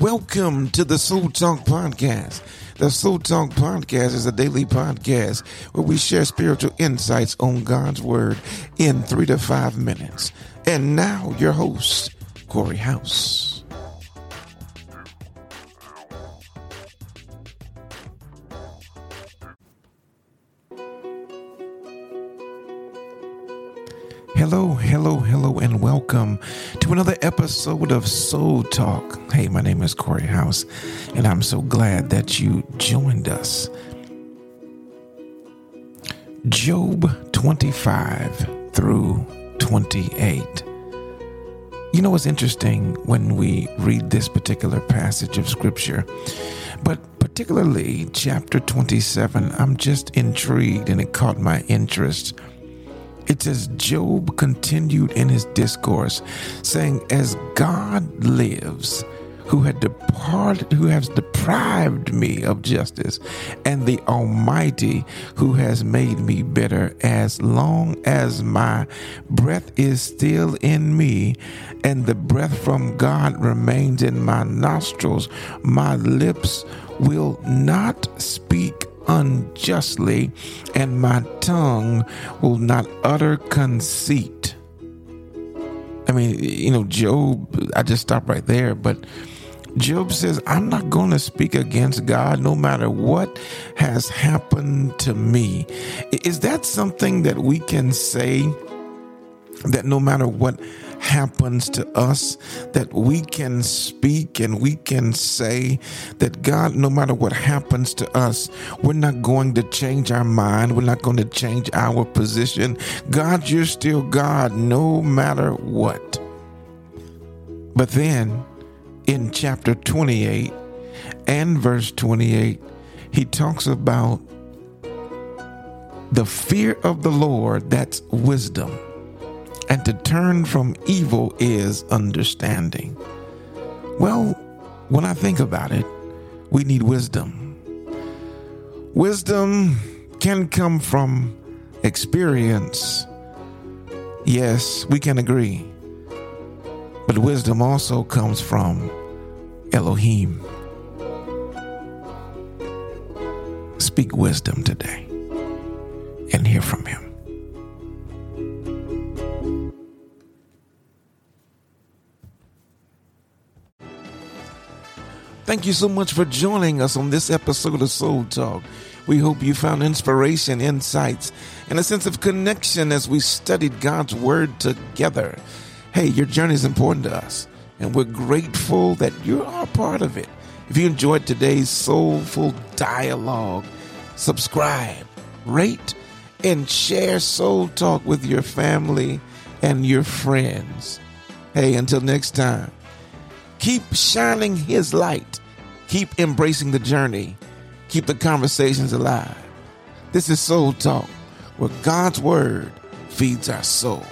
Welcome to the Soul Talk Podcast. The Soul Talk Podcast is a daily podcast where we share spiritual insights on God's Word in three to five minutes. And now, your host, Corey Howse. Hello, hello, hello, and welcome to another episode of Soul Talk. Hey, my name is Corey Howse, and I'm so glad that you joined us. Job 25 through 28. You know, it's interesting when we read this particular passage of Scripture, but particularly chapter 27, I'm just intrigued and it caught my interest it says Job continued in his discourse, saying, As God lives, who had departed, who has deprived me of justice, and the Almighty who has made me bitter, as long as my breath is still in me, and the breath from God remains in my nostrils, my lips will not speak unjustly, and my tongue will not utter conceit. I mean, you know, Job, I just stopped right there, but Job says, I'm not going to speak against God no matter what has happened to me. Is that something that we can say that no matter what happens to us, that we can speak and we can say that God, no matter what happens to us, we're not going to change our mind. We're not going to change our position. God, you're still God no matter what. But then in chapter 28 and verse 28, he talks about the fear of the Lord, that's wisdom and to turn from evil is understanding. Well, when I think about it, we need wisdom. Wisdom can come from experience. Yes, we can agree. But wisdom also comes from Elohim. Speak wisdom today and hear from him. Thank you so much for joining us on this episode of Soul Talk. We hope you found inspiration, insights, and a sense of connection as we studied God's Word together. Hey, your journey is important to us, and we're grateful that you are part of it. If you enjoyed today's soulful dialogue, subscribe, rate, and share Soul Talk with your family and your friends. Hey, until next time. Keep shining His light. Keep embracing the journey. Keep the conversations alive. This is Soul Talk, where God's Word feeds our soul.